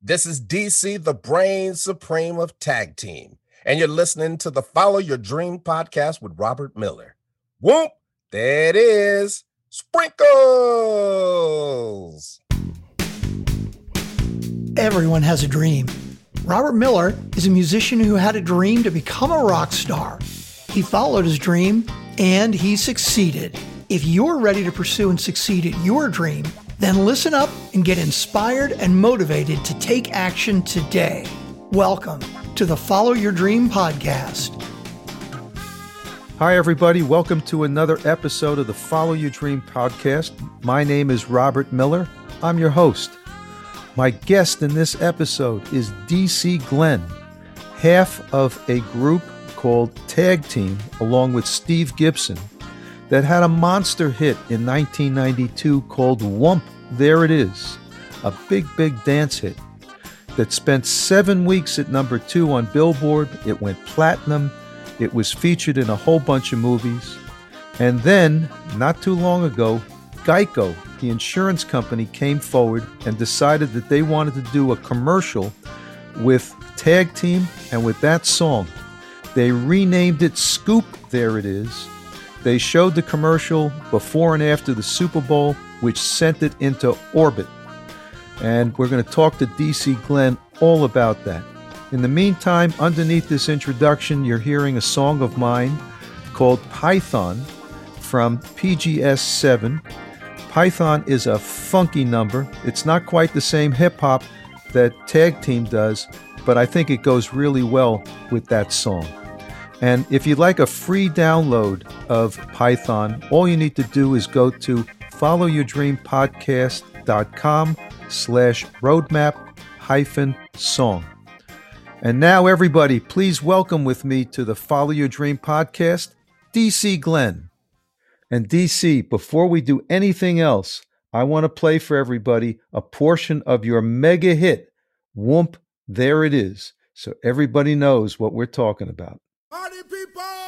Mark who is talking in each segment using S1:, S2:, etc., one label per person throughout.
S1: This is DC, the brain supreme of tag team, and you're listening to the Follow Your Dream podcast with Robert Miller. Whoop, there it is. Sprinkles.
S2: Everyone has a dream. Robert Miller is a musician who had a dream to become a rock star. He followed his dream and he succeeded. If you're ready to pursue and succeed at your dream, then listen up and get inspired and motivated to take action today. Welcome to the Follow Your Dream podcast.
S3: Hi, everybody. Welcome to another episode of the Follow Your Dream podcast. My name is Robert Miller. I'm your host. My guest in this episode is DC Glenn, half of a group called Tag Team, along with Steve Gibson, that had a monster hit in 1992 called Whoomp, There It Is, a big, big dance hit that spent seven weeks at number two on Billboard. It went platinum. It was featured in a whole bunch of movies. And then, not too long ago, Geico, the insurance company, came forward and decided that they wanted to do a commercial with Tag Team and with that song. They renamed it Scoop There It Is they showed the commercial before and after the Super Bowl, which sent it into orbit. And we're going to talk to DC Glenn all about that. In the meantime, underneath this introduction, you're hearing a song of mine called Python from PGS 7. Python is a funky number. It's not quite the same hip hop that Tag Team does, but I think it goes really well with that song. And if you'd like a free download of Python, all you need to do is go to followyourdreampodcast.com slash roadmap hyphen song. And now, everybody, please welcome with me to the Follow Your Dream podcast, DC Glenn. And DC, before we do anything else, I want to play for everybody a portion of your mega hit, Whoomp, There It Is, so everybody knows what we're talking about. Party people!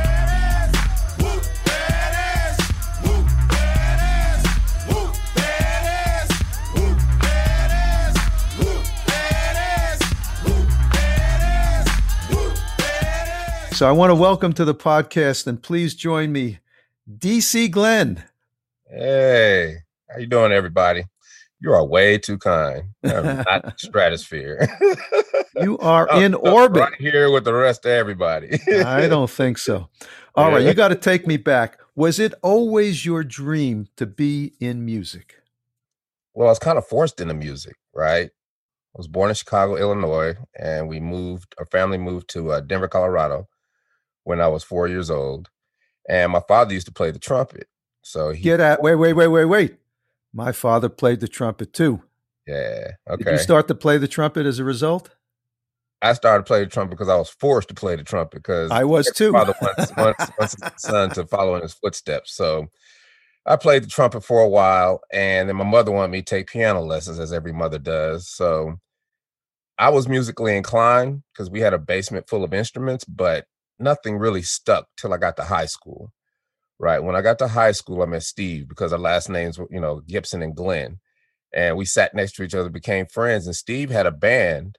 S3: So I want to welcome to the podcast and please join me, DC Glenn.
S1: Hey, how you doing, everybody? You are way too kind. not stratosphere.
S3: you are in orbit
S1: right here with the rest of everybody.
S3: I don't think so. All yeah. right, you got to take me back. Was it always your dream to be in music?
S1: Well, I was kind of forced into music, right? I was born in Chicago, Illinois, and we moved. Our family moved to uh, Denver, Colorado, when I was four years old, and my father used to play the trumpet. So he
S3: get at wait wait wait wait wait. My father played the trumpet too.
S1: Yeah. Okay.
S3: Did you start to play the trumpet as a result?
S1: I started playing the trumpet because I was forced to play the trumpet because
S3: I was too.
S1: Father wants, wants, wants his son to follow in his footsteps. So I played the trumpet for a while, and then my mother wanted me to take piano lessons, as every mother does. So I was musically inclined because we had a basement full of instruments, but nothing really stuck till I got to high school. Right. When I got to high school, I met Steve because our last names were, you know, Gibson and Glenn. And we sat next to each other, became friends. And Steve had a band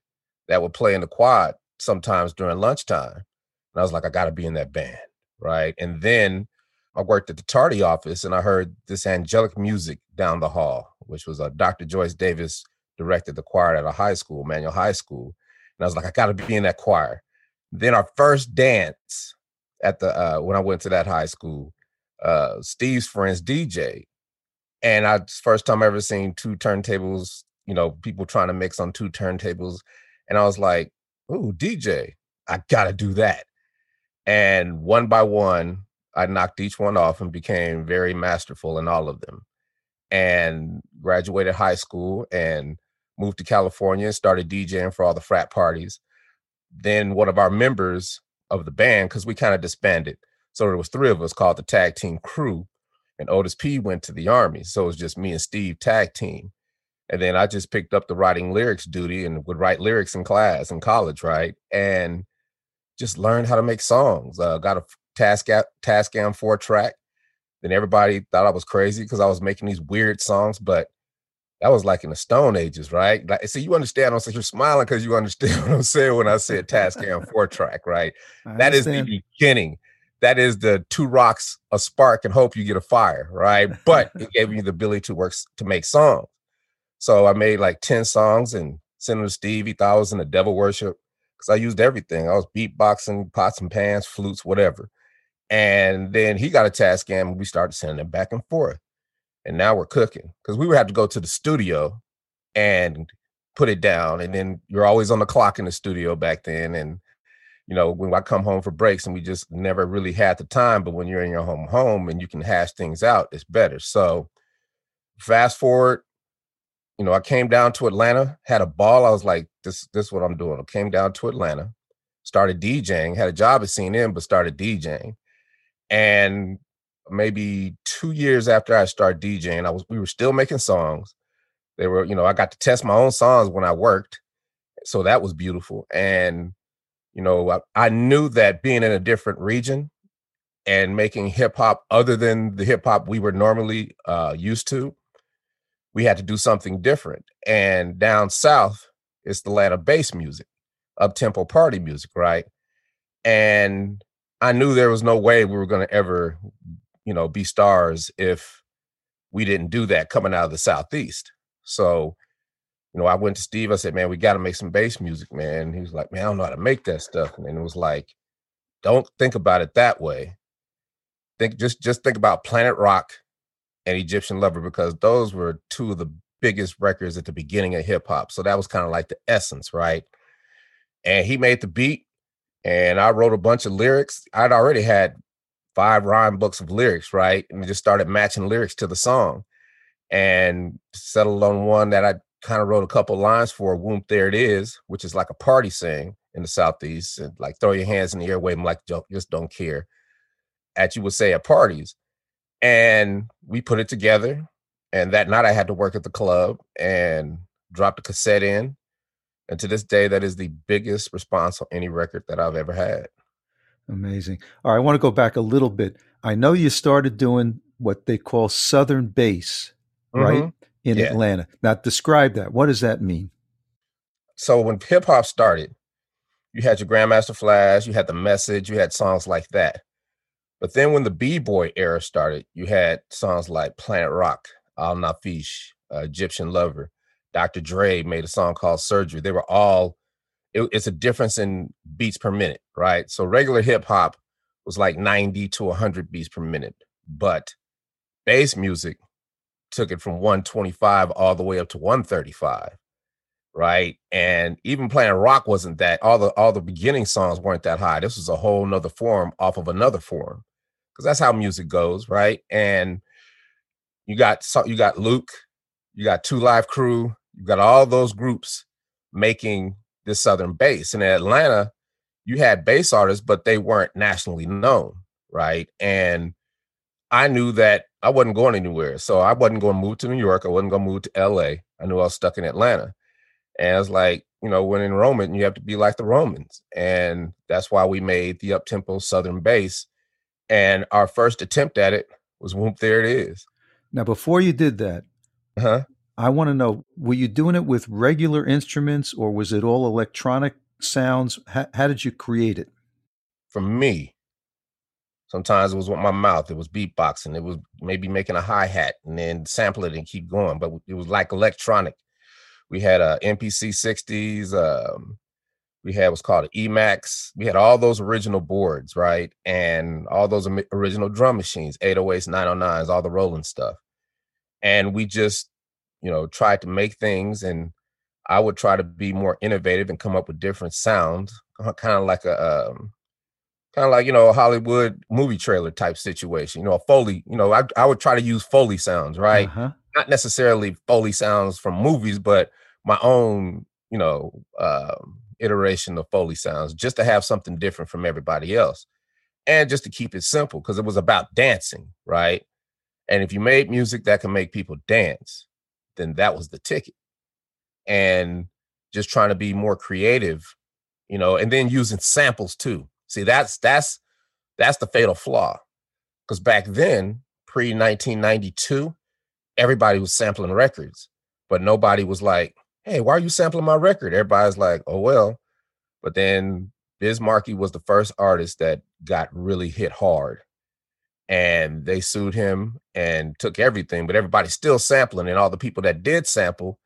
S1: that would play in the quad sometimes during lunchtime. And I was like, I got to be in that band. Right. And then I worked at the Tardy office and I heard this angelic music down the hall, which was a uh, Dr. Joyce Davis directed the choir at a high school, Manual High School. And I was like, I got to be in that choir. Then our first dance at the uh, when I went to that high school, uh, Steve's friends DJ, and I first time I ever seen two turntables. You know, people trying to mix on two turntables, and I was like, "Ooh, DJ, I gotta do that." And one by one, I knocked each one off and became very masterful in all of them. And graduated high school and moved to California and started DJing for all the frat parties. Then one of our members of the band, because we kind of disbanded. So there was three of us called the tag team crew. And Otis P went to the army. So it was just me and Steve tag team. And then I just picked up the writing lyrics duty and would write lyrics in class in college, right? And just learned how to make songs. Uh, got a Tascam Tascam four track. Then everybody thought I was crazy because I was making these weird songs, but that was like in the Stone Ages, right? Like, so you understand? I'm saying you're smiling because you understand what I'm saying when I said Tascam four track, right? That is the beginning. That is the two rocks, a spark, and hope you get a fire, right? But it gave me the ability to work to make songs. So I made like 10 songs and sent them to Steve. He thought I was in the devil worship because I used everything. I was beatboxing, pots and pans, flutes, whatever. And then he got a Tascam and we started sending them back and forth and now we're cooking because we would have to go to the studio and put it down and then you're always on the clock in the studio back then and you know when i come home for breaks and we just never really had the time but when you're in your home home and you can hash things out it's better. So fast forward you know i came down to atlanta had a ball i was like this this is what i'm doing. I came down to atlanta started djing had a job at cnn but started djing and maybe two years after I started DJing, I was we were still making songs. They were, you know, I got to test my own songs when I worked. So that was beautiful. And, you know, I, I knew that being in a different region and making hip hop other than the hip hop we were normally uh, used to, we had to do something different. And down south, it's the land of bass music, up tempo party music, right? And I knew there was no way we were going to ever you know, be stars if we didn't do that coming out of the southeast. So, you know, I went to Steve. I said, "Man, we got to make some bass music, man." He was like, "Man, I don't know how to make that stuff." And it was like, "Don't think about it that way. Think just just think about Planet Rock and Egyptian Lover because those were two of the biggest records at the beginning of hip hop. So that was kind of like the essence, right?" And he made the beat, and I wrote a bunch of lyrics. I'd already had five rhyme books of lyrics, right? And we just started matching lyrics to the song and settled on one that I kind of wrote a couple lines for Whoop There It Is, which is like a party sing in the Southeast. And like throw your hands in the air, wave them like just don't care. At you would say at parties. And we put it together. And that night I had to work at the club and dropped a cassette in. And to this day, that is the biggest response on any record that I've ever had.
S3: Amazing. All right, I want to go back a little bit. I know you started doing what they call Southern bass, mm-hmm. right? In yeah. Atlanta. Now, describe that. What does that mean?
S1: So, when hip hop started, you had your Grandmaster Flash, you had the message, you had songs like that. But then when the B boy era started, you had songs like Planet Rock, Al Naafiysh, uh, Egyptian Lover. Dr. Dre made a song called Surgery. They were all it, it's a difference in beats per minute, right? So regular hip hop was like 90 to 100 beats per minute, but bass music took it from 125 all the way up to 135 right? And even Planet Rock wasn't that all the all the beginning songs weren't that high. This was a whole nother form off of another form because that's how music goes right? And you got so you got luke you got two live crew you got all those groups making this southern bass. And in Atlanta, you had bass artists, but they weren't nationally known, right? And I knew that I wasn't going anywhere. So I wasn't going to move to New York. I wasn't going to move to LA. I knew I was stuck in Atlanta. And it's like, you know, when in Roman, you have to be like the Romans. And that's why we made the up-tempo Southern bass. And our first attempt at it was Whoop There It Is.
S3: Now, before you did that,
S1: huh?
S3: I want to know were you doing it with regular instruments or was it all electronic sounds? How, how did you create it?
S1: For me, sometimes it was with my mouth, it was beatboxing, it was maybe making a hi hat and then sample it and keep going, but it was like electronic. We had a MPC 60s, um, we had what's called an Emax. We had all those original boards, right? And all those original drum machines, 808s, 909s, all the rolling stuff. And we just you know, tried to make things and I would try to be more innovative and come up with different sounds, kind of like a um, kind of like you know a Hollywood movie trailer type situation. You know, a foley. You know, I I would try to use foley sounds, right? Uh-huh. Not necessarily foley sounds from movies, but my own, you know, uh, iteration of Foley sounds just to have something different from everybody else. And just to keep it simple, because it was about dancing, right? And if you made music that can make people dance, then that was the ticket. And just trying to be more creative, you know, and then using samples too. See, that's that's that's the fatal flaw. Because back then, pre 1992, everybody was sampling records, but nobody was like, hey, why are you sampling my record? Everybody's like, oh, well. But then Biz Markie was the first artist that got really hit hard. And they sued him and took everything, but everybody's still sampling. And all the people that did sample,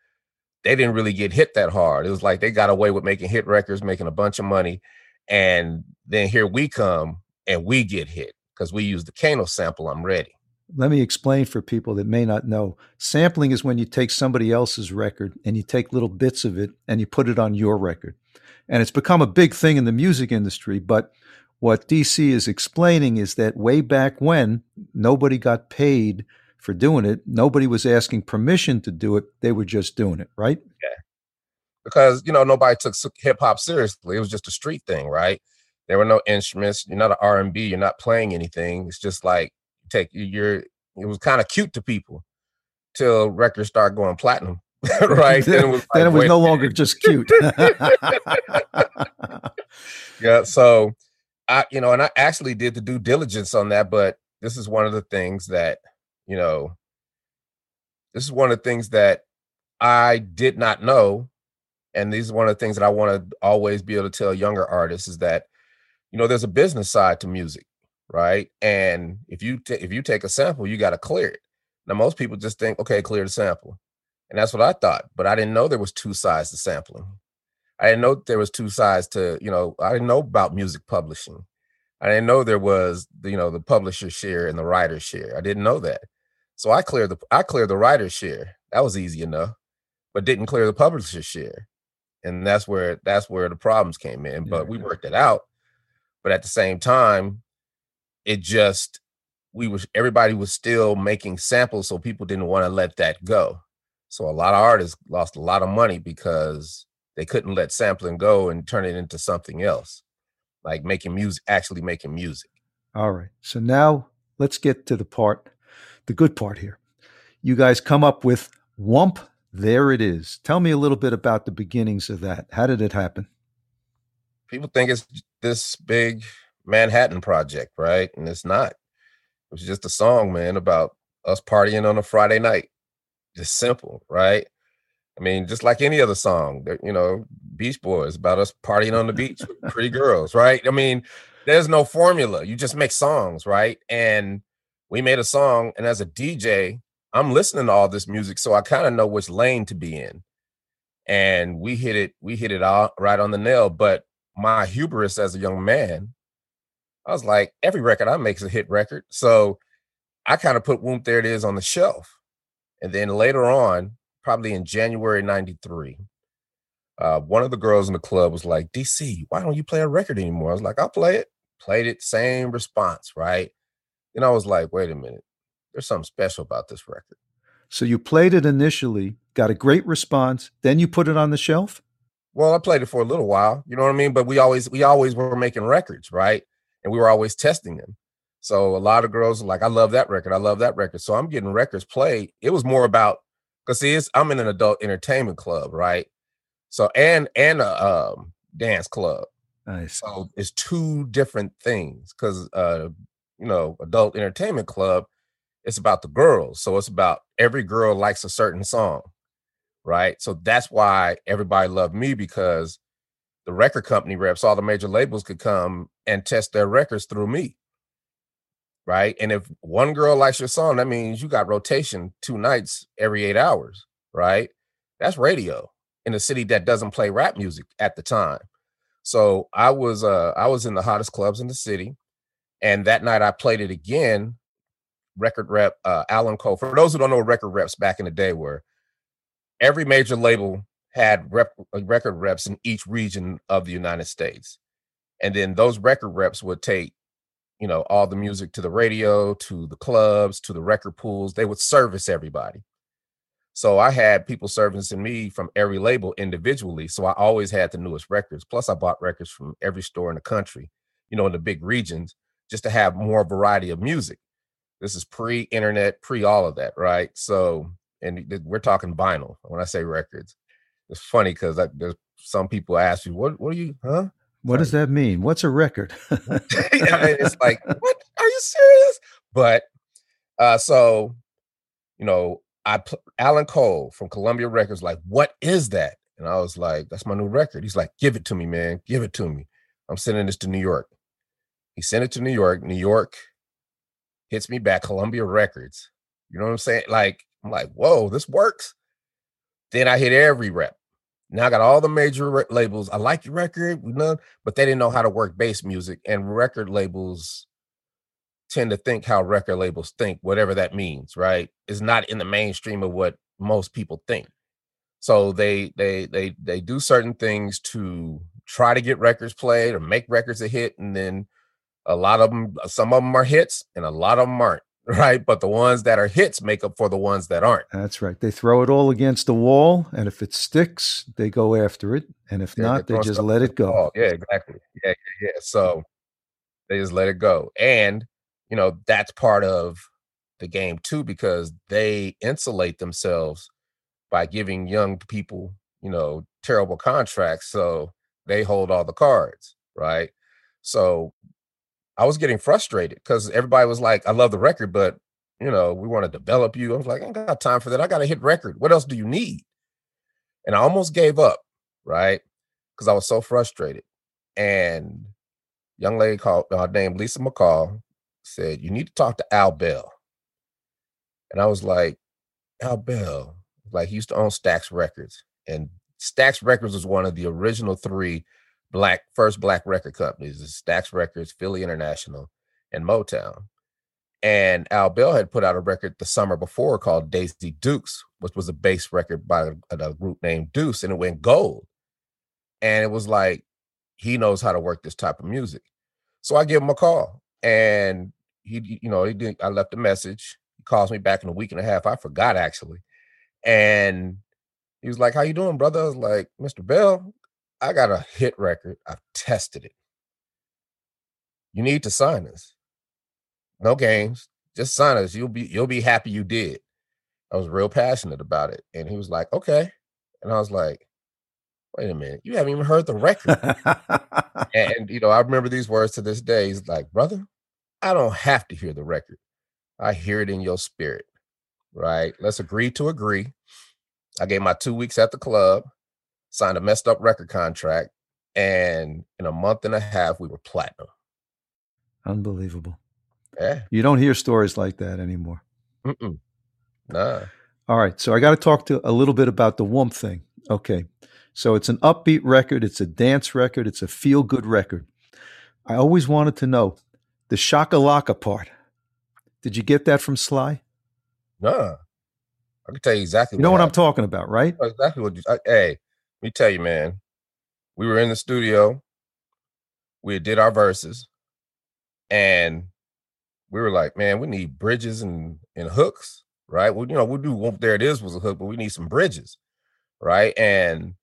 S1: they didn't really get hit that hard. It was like they got away with making hit records, making a bunch of money. And then here we come and we get hit because we use the Kano sample. I'm ready
S3: let me explain for people that may not know. Sampling is when you take somebody else's record and you take little bits of it and you put it on your record. And it's become a big thing in the music industry. But what DC is explaining is that way back when, nobody got paid for doing it. Nobody was asking permission to do it. They were just doing it, right?
S1: Yeah. Because, you know, nobody took hip hop seriously. It was just a street thing, right? There were no instruments. You're not an R&B. You're not playing anything. It's just like take your it was kind of cute to people till records start going platinum right
S3: then it was, like, then it was no longer just cute
S1: yeah so i you know and i actually did the due diligence on that but this is one of the things that you know this is one of the things that i did not know and these are one of the things that i want to always be able to tell younger artists is that you know there's a business side to music right? And if you t- if you take a sample, you got to clear it. Now most people just think, okay, clear the sample, and that's what I thought. But I didn't know there was two sides to sampling. I didn't know there was two sides to you know. I didn't know about music publishing. I didn't know there was the, you know the publisher share and the writer share. I didn't know that. So I cleared the I cleared the writer share. That was easy enough, but didn't clear the publisher share, and that's where that's where the problems came in. But yeah. we worked it out. But at the same time, it just we was everybody was still making samples, so people didn't want to let that go. So a lot of artists lost a lot of money because they couldn't let sampling go and turn it into something else, like making music, actually making music.
S3: All right. So now let's get to the part, the good part here. You guys come up with Whoomp. There it is. Tell me a little bit about the beginnings of that. How did it happen?
S1: People think it's this big Manhattan Project, right? And it's not. It was just a song, man, about us partying on a Friday night. Just simple, right? I mean, just like any other song, you know, Beach Boys about us partying on the beach with pretty girls, right? I mean, there's no formula. You just make songs, right? And we made a song, and as a DJ, I'm listening to all this music, so I kind of know which lane to be in. And we hit it, we hit it all right on the nail. But my hubris as a young man I was like, every record I make is a hit record. So I kind of put Whoomp There It Is on the shelf. And then later on, probably in January 93, uh, one of the girls in the club was like, DC, why don't you play a record anymore? I was like, I'll play it. Played it, same response, right? And I was like, wait a minute, there's something special about this record.
S3: So you played it initially, got a great response, then you put it on the shelf?
S1: Well, I played it for a little while, you know what I mean? But we always we always were making records, right? and we were always testing them. So a lot of girls are like, I love that record. I love that record. So I'm getting records played. It was more about because see, I'm in an adult entertainment club, right? So and and a um, dance club.
S3: Nice.
S1: So it's two different things because uh, you know, adult entertainment club, it's about the girls. So it's about every girl likes a certain song, right? So that's why everybody loved me because the record company reps, all the major labels could come and test their records through me. Right. And if one girl likes your song, that means you got rotation two nights every eight hours. Right. That's radio in a city that doesn't play rap music at the time. So I was uh I was in the hottest clubs in the city. And that night I played it again. Record rep uh Alan Cole. For those who don't know record reps back in the day were every major label had rep, uh, record reps in each region of the United States. And then those record reps would take, you know, all the music to the radio, to the clubs, to the record pools. They would service everybody. So I had people servicing me from every label individually. So I always had the newest records. Plus, I bought records from every store in the country, you know, in the big regions, just to have more variety of music. This is pre-internet, pre all of that, right? So, and we're talking vinyl when I say records. It's funny because there's some people ask you, "What? What are you? Huh?
S3: What does that mean? What's a record?"
S1: it's like, what? Are you serious? But uh, so, you know, I Alan Cole from Columbia Records, like, what is that? And I was like, that's my new record. He's like, give it to me, man. Give it to me. I'm sending this to New York. He sent it to New York. New York hits me back, Columbia Records. You know what I'm saying? Like, I'm like, whoa, this works. Then I hit every rep. Now I got all the major re- labels. I like your record, but they didn't know how to work bass music. And record labels tend to think how record labels think, whatever that means, right? Is not in the mainstream of what most people think. So they they they they do certain things to try to get records played or make records a hit, and then a lot of them, some of them are hits, and a lot of them aren't, right? But the ones that are hits make up for the ones that aren't.
S3: That's right. They throw it all against the wall, and if it sticks, they go after it, and if yeah, not, they just let it go.
S1: Yeah, exactly. Yeah, yeah. So they just let it go, and you know that's part of the game too because they insulate themselves by giving young people you know terrible contracts so they hold all the cards right so i was getting frustrated because everybody was like i love the record but you know we want to develop you. I was like i got time for that. I got a hit record. What else do you need? And i almost gave up right? Because i was so frustrated. And young lady called uh, named lisa mccall said, You need to talk to Al Bell. And I was like, Al Bell, like he used to own Stax Records. And Stax Records was one of the original three black first black record companies, Stax Records, Philly International, and Motown. And Al Bell had put out a record the summer before called Daisy Dukes, which was a bass record by a, group named Duice, and it went gold. And it was like, he knows how to work this type of music. So I give him a call. And he, you know, he did. I left a message. He calls me back in a week and a half. I forgot actually, and he was like, "How you doing, brother?" I was like, "Mr. Bell, I got a hit record. I've tested it. You need to sign us. No games. Just sign us. You'll be you'll be happy you did." I was real passionate about it, and he was like, "Okay," and I was like, wait a minute, you haven't even heard the record. and, you know, I remember these words to this day. He's like, brother, I don't have to hear the record. I hear it in your spirit. Right. Let's agree to agree. I gave my two weeks at the club, signed a messed up record contract, and in a month and a half, we were platinum.
S3: Unbelievable.
S1: Yeah.
S3: You don't hear stories like that anymore.
S1: Mm-mm. Nah.
S3: All right. So I got to talk to a little bit about the Whoomp thing. Okay. So it's an upbeat record, it's a dance record, it's a feel good record. I always wanted to know the shakalaka part. Did you get that from Sly?
S1: Nah. I can tell you exactly.
S3: You know what, what I'm talking about, right?
S1: Exactly what you. I, hey, me tell you, man. We were in the studio. We did our verses, and we were like, "Man, we need bridges and and hooks, right? Well, you know, we do. There it is was a hook, but we need some bridges, right? And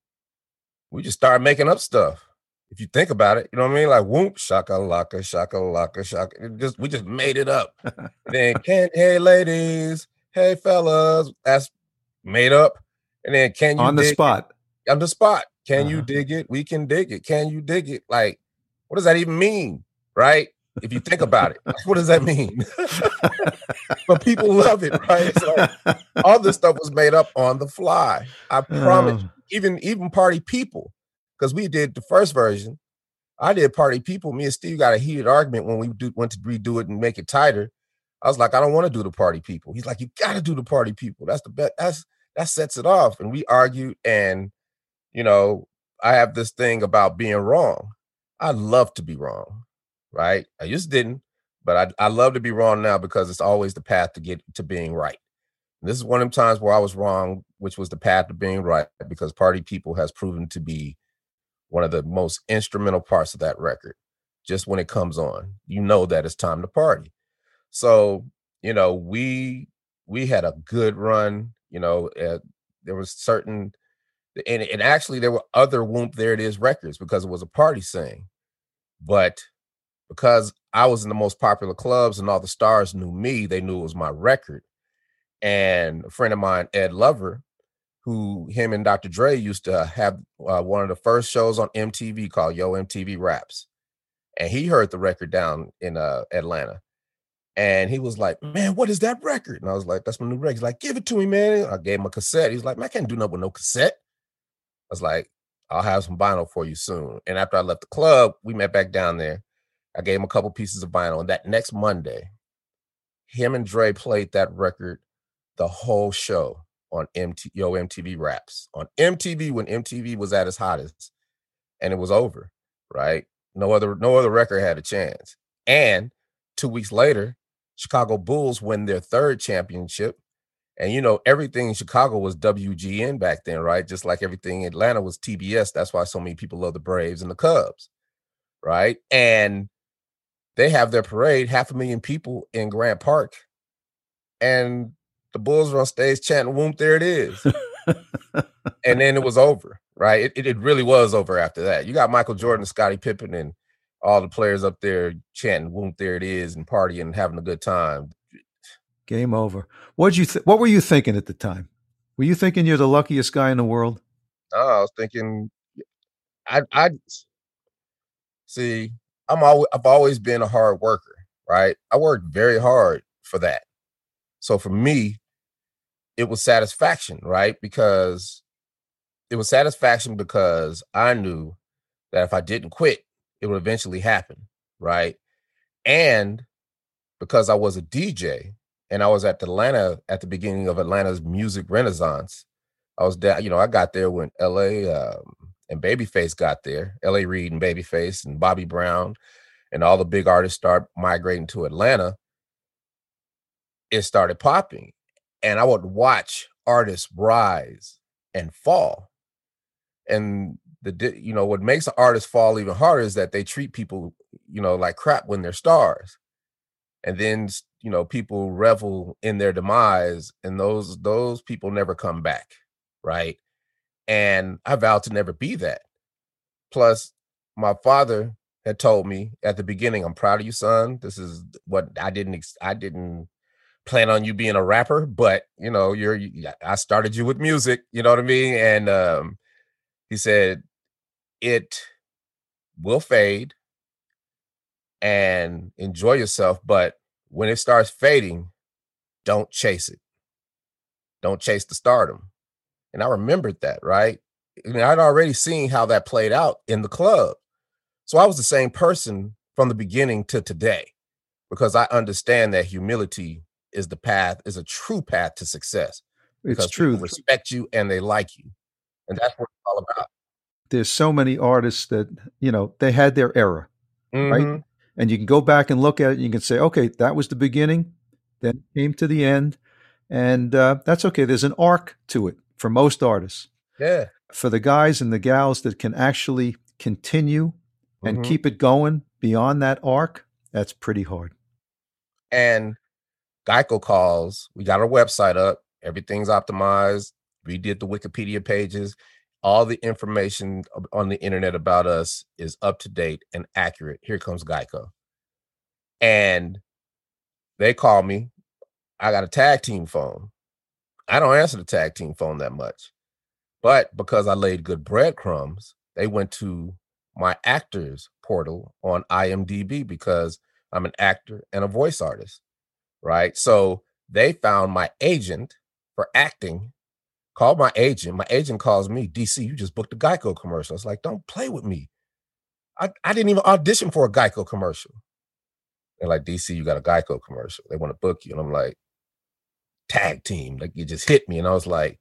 S1: we just started making up stuff if you think about it, you know what I mean? Like whoop, shaka laka, shaka laka, shaka. It just we just made it up. then can hey ladies, hey fellas, that's made up. And then can you
S3: on the spot?
S1: On the spot. Can uh-huh. you dig it? We can dig it. Can you dig it? Like, what does that even mean? Right? If you think about it, what does that mean? but people love it, right? So all this stuff was made up on the fly. I promise. Uh. Even even party people because we did the first version. I did Party People. Me and Steve got a heated argument when we do, went to redo it and make it tighter. I was like, I don't want to do the Party People. He's like, you got to do the Party People. That's the best. That's that sets it off. And we argued, and you know, I have this thing about being wrong. I love to be wrong, right? I just didn't, but I, I love to be wrong now because it's always the path to get to being right. And this is one of the times where I was wrong, which was the path to being right, because Party People has proven to be one of the most instrumental parts of that record. Just when it comes on, you know that it's time to party. So, you know, we we had a good run. You know, uh, there was certain, and, and actually there were other Whoomp There It Is records because it was a party sing. But because I was in the most popular clubs and all the stars knew me, they knew it was my record. And a friend of mine, Ed Lover, who him and Dr. Dre used to have uh, one of the first shows on MTV called Yo MTV Raps. And he heard the record down in uh, Atlanta. And he was like, Man, what is that record? And I was like, That's my new record. He's like, Give it to me, man. I gave him a cassette. He's like, Man, I can't do nothing with no cassette. Was like, I'll have some vinyl for you soon. And after I left the club, we met back down there. I gave him a couple pieces of vinyl. And that next Monday, him and Dre played that record the whole show on MT, Yo MTV Raps on MTV when MTV was at its hottest, and it was over. Right? No other no other record had a chance. And two weeks later, Chicago Bulls win their third championship. And you know, everything in Chicago was WGN back then, right? Just like everything in Atlanta was TBS. That's why so many people love the Braves and the Cubs, right? And they have their parade, half a million people in Grant Park, and the Bulls were on stage chanting "Whoomp, there it is," and then it was over. Right? It, it really was over after that. You got Michael Jordan, Scottie Pippen, and all the players up there chanting "Whoomp, there it is" and partying and having a good time.
S3: Game over. What you th- What were you thinking at the time? Were you thinking you're the luckiest guy in the world?
S1: No, I was thinking, I I see. I'm always I've always been a hard worker, right? I worked very hard for that. So for me, it was satisfaction, right? Because it was satisfaction because I knew that if I didn't quit, it would eventually happen, right? And because I was a DJ and I was at Atlanta at the beginning of Atlanta's music renaissance, I was there, you know, I got there when LA um, and Babyface got there, LA Reid and Babyface and Bobby Brown and all the big artists start migrating to Atlanta. It started popping and I would watch artists rise and fall. And the you know what makes an artist fall even harder is that they treat people you know like crap when they're stars, and then you know people revel in their demise, and those those people never come back, right? And I vowed to never be that. Plus, my father had told me at the beginning, "I'm proud of you, son. This is what I didn't I didn't plan on you being a rapper, but you know, you're I started you with music, you know what I mean? And um he said it will fade and enjoy yourself, but when it starts fading, don't chase it. Don't chase the stardom. And I remembered that, right? And I'd already seen how that played out in the club. So I was the same person from the beginning to today because I understand that humility is the path, is a true path to success.
S3: It's true.
S1: respect you and they like you. And that's what it's all about.
S3: There's so many artists that, you know, they had their era, mm-hmm. right? And you can go back and look at it and you can say, okay, that was the beginning, then came to the end. And uh, that's okay. There's an arc to it for most artists.
S1: Yeah.
S3: For the guys and the gals that can actually continue and mm-hmm. keep it going beyond that arc, that's pretty hard.
S1: And Geico calls. We got our website up. Everything's optimized. We did the Wikipedia pages. All the information on the internet about us is up to date and accurate. Here comes Geico. And they call me. I got a tag team phone. I don't answer the tag team phone that much. But because I laid good breadcrumbs, they went to my actors portal on IMDb because I'm an actor and a voice artist right? So they found my agent for acting, called my agent. My agent calls me, DC, you just booked a Geico commercial. It's like, don't play with me. I, I didn't even audition for a Geico commercial. They're like, DC, you got a Geico commercial. They want to book you. And I'm like, tag team. Like you just hit me. And I was like,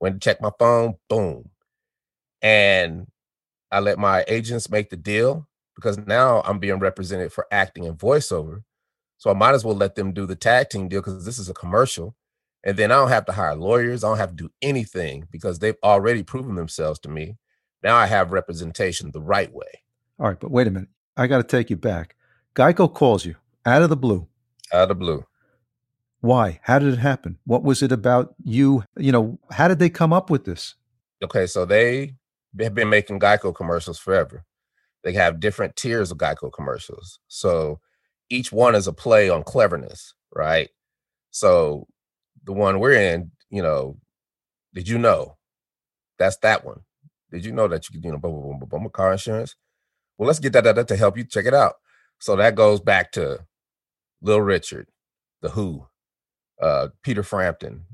S1: went to check my phone, boom. And I let my agents make the deal because now I'm being represented for acting and voiceover. So I might as well let them do the tag team deal because this is a commercial. And then I don't have to hire lawyers. I don't have to do anything because they've already proven themselves to me. Now I have representation the right way.
S3: All right, but wait a minute. I got to take you back. Geico calls you out of the blue.
S1: Out of the blue.
S3: Why? How did it happen? What was it about you? You know, how did they come up with this?
S1: Okay, so they have been making Geico commercials forever. They have different tiers of Geico commercials. So each one is a play on cleverness, right? So the one we're in, you know, did you know? That's that one. Did you know that you could, you know, boom, boom, boom, boom, car insurance? Well, let's get that, that, that to help you check it out. So that goes back to Little Richard, The Who, uh, Peter Frampton,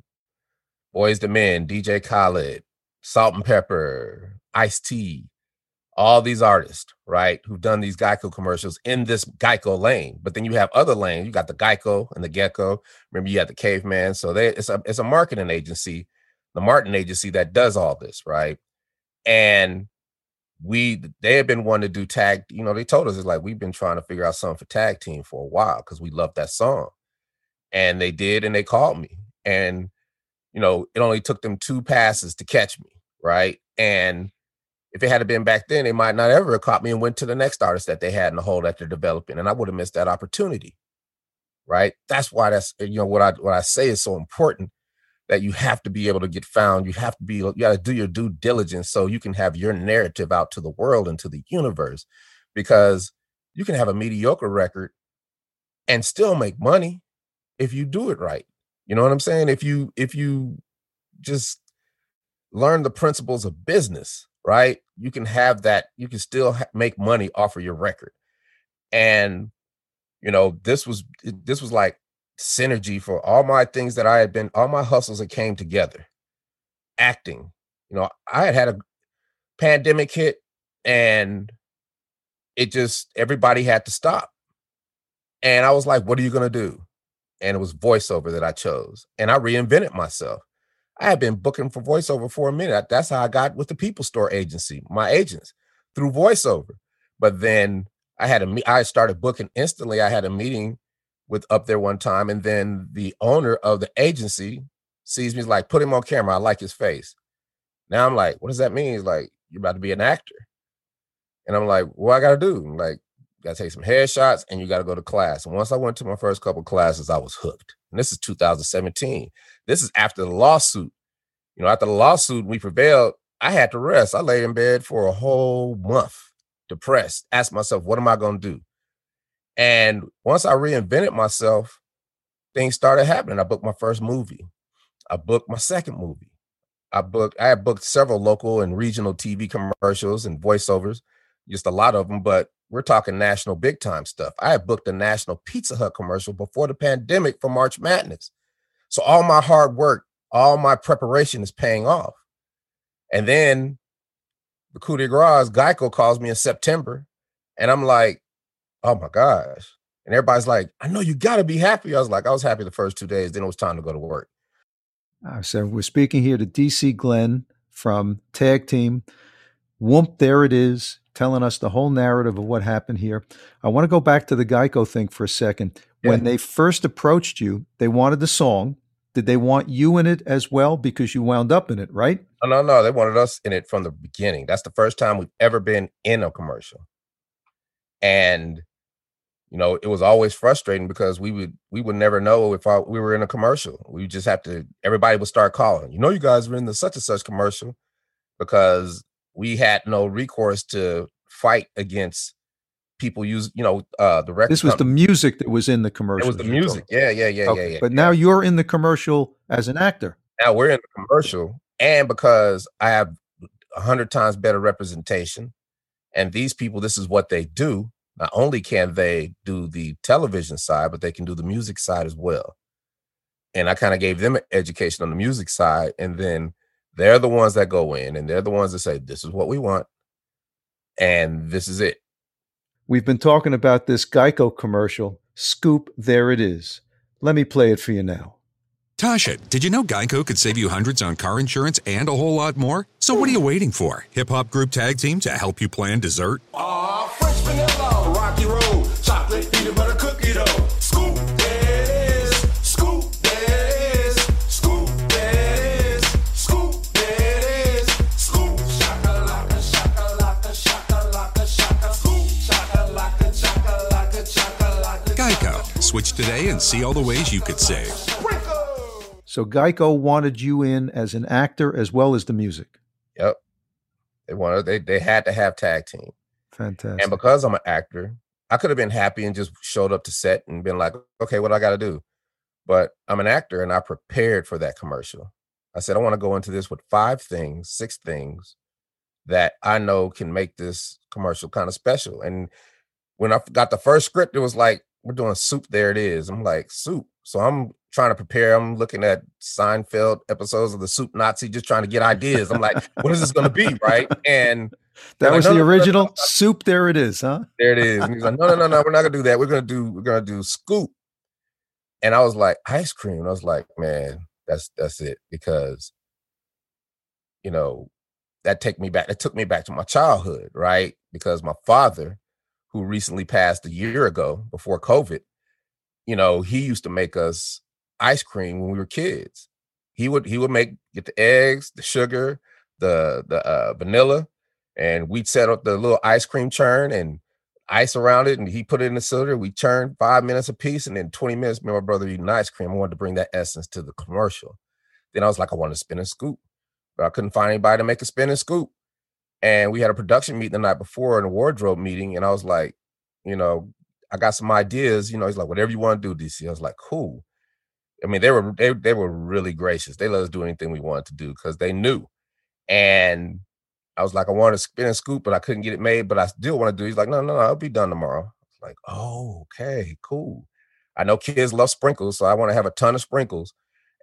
S1: Boyz II Men, DJ Khaled, Salt and Pepa, Ice T, all these artists, right, who've done these Geico commercials in this Geico lane. But then you have other lanes. You got the Geico and the Gecko. Remember, you had the Caveman. So they it's a it's a marketing agency, the Martin agency that does all this, right? And we they have been wanting to do tag. You know, they told us it's like we've been trying to figure out something for tag team for a while because we love that song. And they did, and they called me. And you know, it only took them two passes to catch me, right? And if it had been back then, they might not ever have caught me and went to the next artist that they had in the hole that they're developing, and I would have missed that opportunity. Right. That's why that's you know what I what I say is so important that you have to be able to get found. You have to be you got to do your due diligence so you can have your narrative out to the world and to the universe, because you can have a mediocre record and still make money if you do it right. You know what I'm saying? If you if you just learn the principles of business right? You can have that. You can still ha- make money off of your record. And you know, this was this was like synergy for all my things that I had been, all my hustles that came together. Acting, you know, I had had a pandemic hit, and it just everybody had to stop. And I was like, "What are you gonna do?" And it was voiceover that I chose, and I reinvented myself. I had been booking for voiceover for a minute. That's how I got with the People Store agency, my agents through voiceover. But then I had a I started booking instantly. I had a meeting with up there one time, and then the owner of the agency sees me like, put him on camera. I like his face. Now I'm like, what does that mean? He's like, you're about to be an actor. And I'm like, what I gotta do? I'm like, gotta take some headshots and you gotta go to class. And once I went to my first couple classes, I was hooked. And this is 2017. This is after the lawsuit. You know, after the lawsuit, we prevailed. I had to rest. I lay in bed for a whole month, depressed, asked myself, what am I going to do? And once I reinvented myself, things started happening. I booked my first movie. I booked my second movie. I booked, I had booked several local and regional TV commercials and voiceovers, just a lot of them, but we're talking national big time stuff. I had booked a national Pizza Hut commercial before the pandemic for March Madness. So all my hard work, all my preparation is paying off. And then the coup de grace, Geico calls me in September, and I'm like, oh my gosh. And everybody's like, I know you got to be happy. I was like, I was happy the first two days. Then it was time to go to work.
S3: Uh, so we're speaking here to DC Glenn from Tag Team. Whoop, there it is, telling us the whole narrative of what happened here. I want to go back to the Geico thing for a second. Yeah. When they first approached you, they wanted the song. Did they want you in it as well because you wound up in it, right?
S1: No, no, no. They wanted us in it from the beginning. That's the first time we've ever been in a commercial. And you know, it was always frustrating because we would we would never know if I, we were in a commercial. We just have to. Everybody would start calling. You know, you guys were in the such and such commercial because we had no recourse to fight against people use, you know, uh the record.
S3: This was company. the music that was in the commercial.
S1: It was the music. Yeah, yeah, yeah, okay. yeah, yeah.
S3: But now you're in the commercial as an actor.
S1: Now we're in the commercial, and because I have a hundred times better representation, and these people, this is what they do. Not only can they do the television side, but they can do the music side as well. And I kind of gave them an education on the music side, and then they're the ones that go in, and they're the ones that say, "This is what we want, and this is it."
S3: We've been talking about this Geico commercial. Scoop, there it is. Let me play it for you now.
S4: Tasha, did you know Geico could save you hundreds on car insurance and a whole lot more? So what are you waiting for? Hip Hop Group Tag Team to help you plan dessert?
S5: Aw, French vanilla, rocky road, chocolate peanut butter cookie dough.
S4: Switch today and see all the ways you could save.
S3: So Geico wanted you in as an actor as well as the music.
S1: Yep. They wanted they they had to have tag team.
S3: Fantastic.
S1: And because I'm an actor, I could have been happy and just showed up to set and been like, okay, what do I got to do? But I'm an actor and I prepared for that commercial. I said, I want to go into this with five things, six things that I know can make this commercial kind of special. And when I got the first script, it was like, we're doing soup. There it is. I'm like, soup. So I'm trying to prepare. I'm looking at Seinfeld episodes of the Soup Nazi, just trying to get ideas. I'm like, what is this going to be? Right. And
S3: that
S1: like,
S3: was
S1: no,
S3: the
S1: no, no,
S3: original
S1: no, no.
S3: soup. There it is, huh?
S1: There it is. And he's like, no, no, no, no, we're not gonna do that. We're gonna do, we're gonna do scoop. And I was like, ice cream. I was like, man, that's that's it. Because, you know, that take me back, that took me back to my childhood, right? Because my father, who recently passed a year ago before COVID, you know, he used to make us ice cream when we were kids. He would he would make get the eggs, the sugar, the the uh, vanilla, and we'd set up the little ice cream churn and ice around it, and he put it in the cylinder. We churned five minutes a piece, and then 20 minutes, me and my brother eating ice cream. I wanted to bring that essence to the commercial. Then I was like, I want to spin a scoop, but I couldn't find anybody to make a spin and scoop. And we had a production meeting the night before and a wardrobe meeting, and I was like, you know, I got some ideas. You know, he's like, whatever you want to do, DC. I was like, cool. I mean, they were they they were really gracious. They let us do anything we wanted to do because they knew. And I was like, I wanted to spin and scoop, but I couldn't get it made. But I still want to do. He's like, no, no, no, I'll be done tomorrow. I was like, oh, okay, cool. I know kids love sprinkles, so I want to have a ton of sprinkles.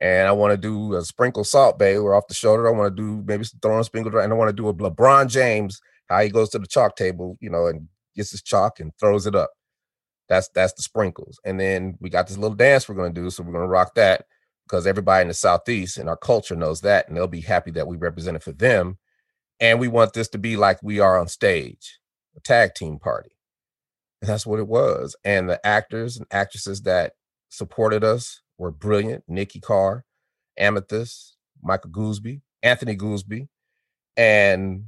S1: And I want to do a sprinkle Salt Bae or off the shoulder. I want to do maybe throwing sprinkle, and I want to do a LeBron James, how he goes to the chalk table, you know, and gets his chalk and throws it up. That's that's the sprinkles. And then we got this little dance we're gonna do. So we're gonna rock that because everybody in the southeast and our culture knows that, and they'll be happy that we represent it for them. And we want this to be like we are on stage, a tag team party. And that's what it was. And the actors and actresses that supported us were brilliant. Nikki Carr, Amethyst, Michael Gooseby, Anthony Gooseby. And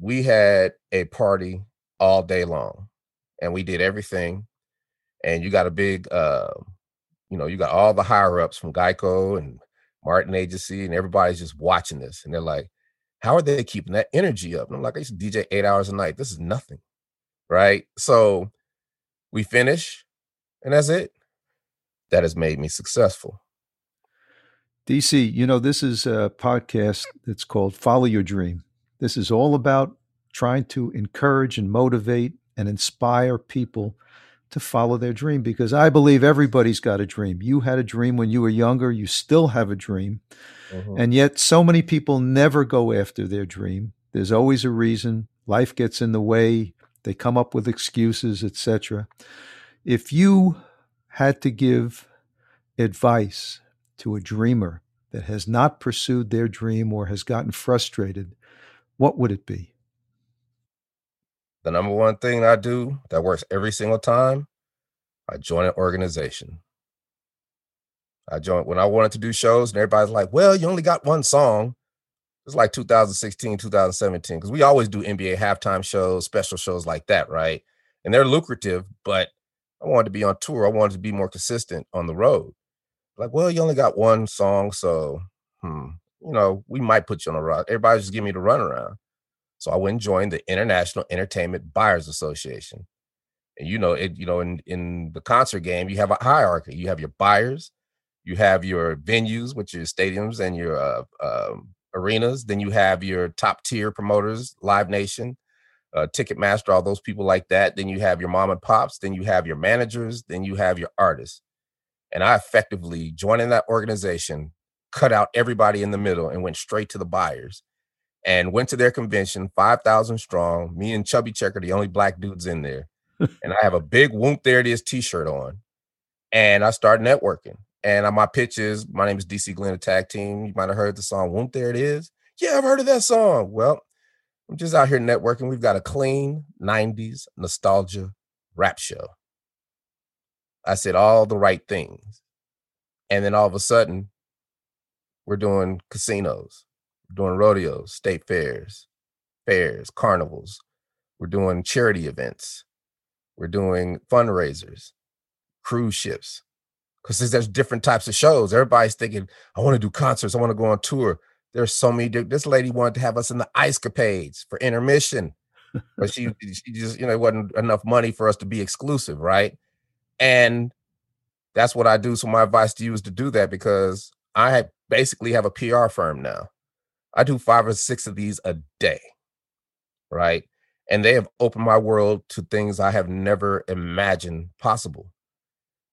S1: we had a party all day long. And we did everything and you got a big uh you know you got all the higher ups from geico and martin agency and everybody's just watching this and they're like how are they keeping that energy up and i'm like i used to dj eight hours a night this is nothing right so we finish and that's it that has made me successful
S3: DC, you know, this is a podcast that's called Follow Your Dream. This is all about trying to encourage and motivate and inspire people to follow their dream because I believe everybody's got a dream. You had a dream when you were younger, you still have a dream.
S1: Mhm.
S3: And yet so many people never go after their dream. There's always a reason. Life gets in the way. They come up with excuses, etc. If you had to give advice to a dreamer that has not pursued their dream or has gotten frustrated, what would it be?
S1: the number one thing i do that works every single time i join an organization. I joined when i wanted to do shows and everybody's like well you only got one song. It's like 2016 2017 because we always do nba halftime shows special shows like that right? And they're lucrative but i wanted to be on tour i wanted to be more consistent on the road like well you only got one song so hmm you know we might put you on a rock everybody's just giving me the runaround so I went and joined the International Entertainment Buyers Association. And you know, it, you know, in, in the concert game, you have a hierarchy. You have your buyers, you have your venues, which are stadiums and your uh, um, arenas. Then you have your top tier promoters, Live Nation, uh, Ticketmaster, all those people like that. Then you have your mom and pops. Then you have your managers. Then you have your artists. And I effectively joining that organization, cut out everybody in the middle, and went straight to the buyers and went to their convention, 5,000 strong. Me and Chubby Checker, the only black dudes in there. and I have a big Whoomp There It Is t shirt on. And I started networking. And my pitch is my name is DC Glenn, Tag Team. You might have heard the song Whoomp There It Is. Yeah, I've heard of that song. Well, I'm just out here networking. We've got a clean 90s nostalgia rap show. I said all the right things. And then all of a sudden, we're doing casinos doing rodeos, state fairs, fairs, carnivals. We're doing charity events. We're doing fundraisers, cruise ships because there's different types of shows. Everybody's thinking, I want to do concerts, I want to go on tour. There's so many. This lady wanted to have us in the ice capades for intermission, but she she just you know it wasn't enough money for us to be exclusive, right? And that's what I do. So my advice to you is to do that because I basically have a PR firm now. I do five or six of these a day, right? And they have opened my world to things I have never imagined possible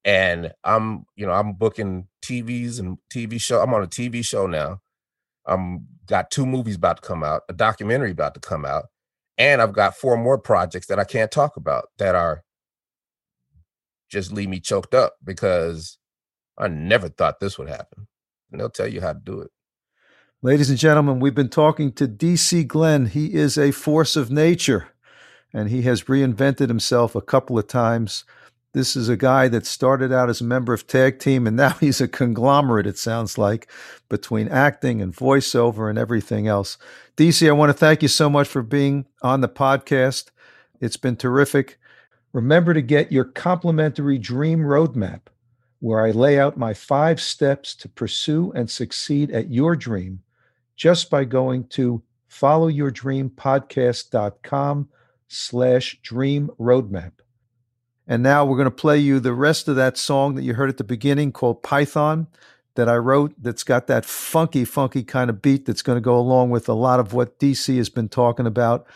S1: and I'm, you know, I'm booking TVs and TV show. I'm on a TV show now. I'm got two movies about to come out, a documentary about to come out, and I've got four more projects that I can't talk about that are just leave me choked up because I never thought this would happen. And they'll tell you how to do it.
S3: Ladies and gentlemen, we've been talking to DC Glenn. He is a force of nature and he has reinvented himself a couple of times. This is a guy that started out as a member of tag team and now he's a conglomerate, it sounds like, between acting and voiceover and everything else. DC, I want to thank you so much for being on the podcast. It's been terrific. Remember to get your complimentary dream roadmap, where I lay out my five steps to pursue and succeed at your dream just by going to followyourdreampodcast.com slash dream roadmap. And now we're going to play you the rest of that song that you heard at the beginning called Python that I wrote that's got that funky, funky kind of beat that's going to go along with a lot of what DC has been talking about.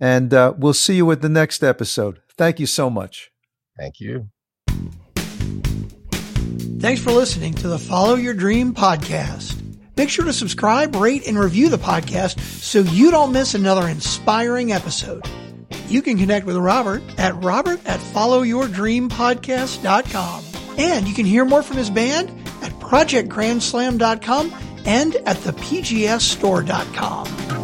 S3: And uh, we'll see you at the next episode. Thank you so much.
S1: Thank you.
S2: Thanks for listening to the Follow Your Dream podcast. Make sure to subscribe, rate, and review the podcast so you don't miss another inspiring episode. You can connect with Robert at robert at followyourdreampodcast.com. And you can hear more from his band at projectgrandslam.com and at thepgsstore.com.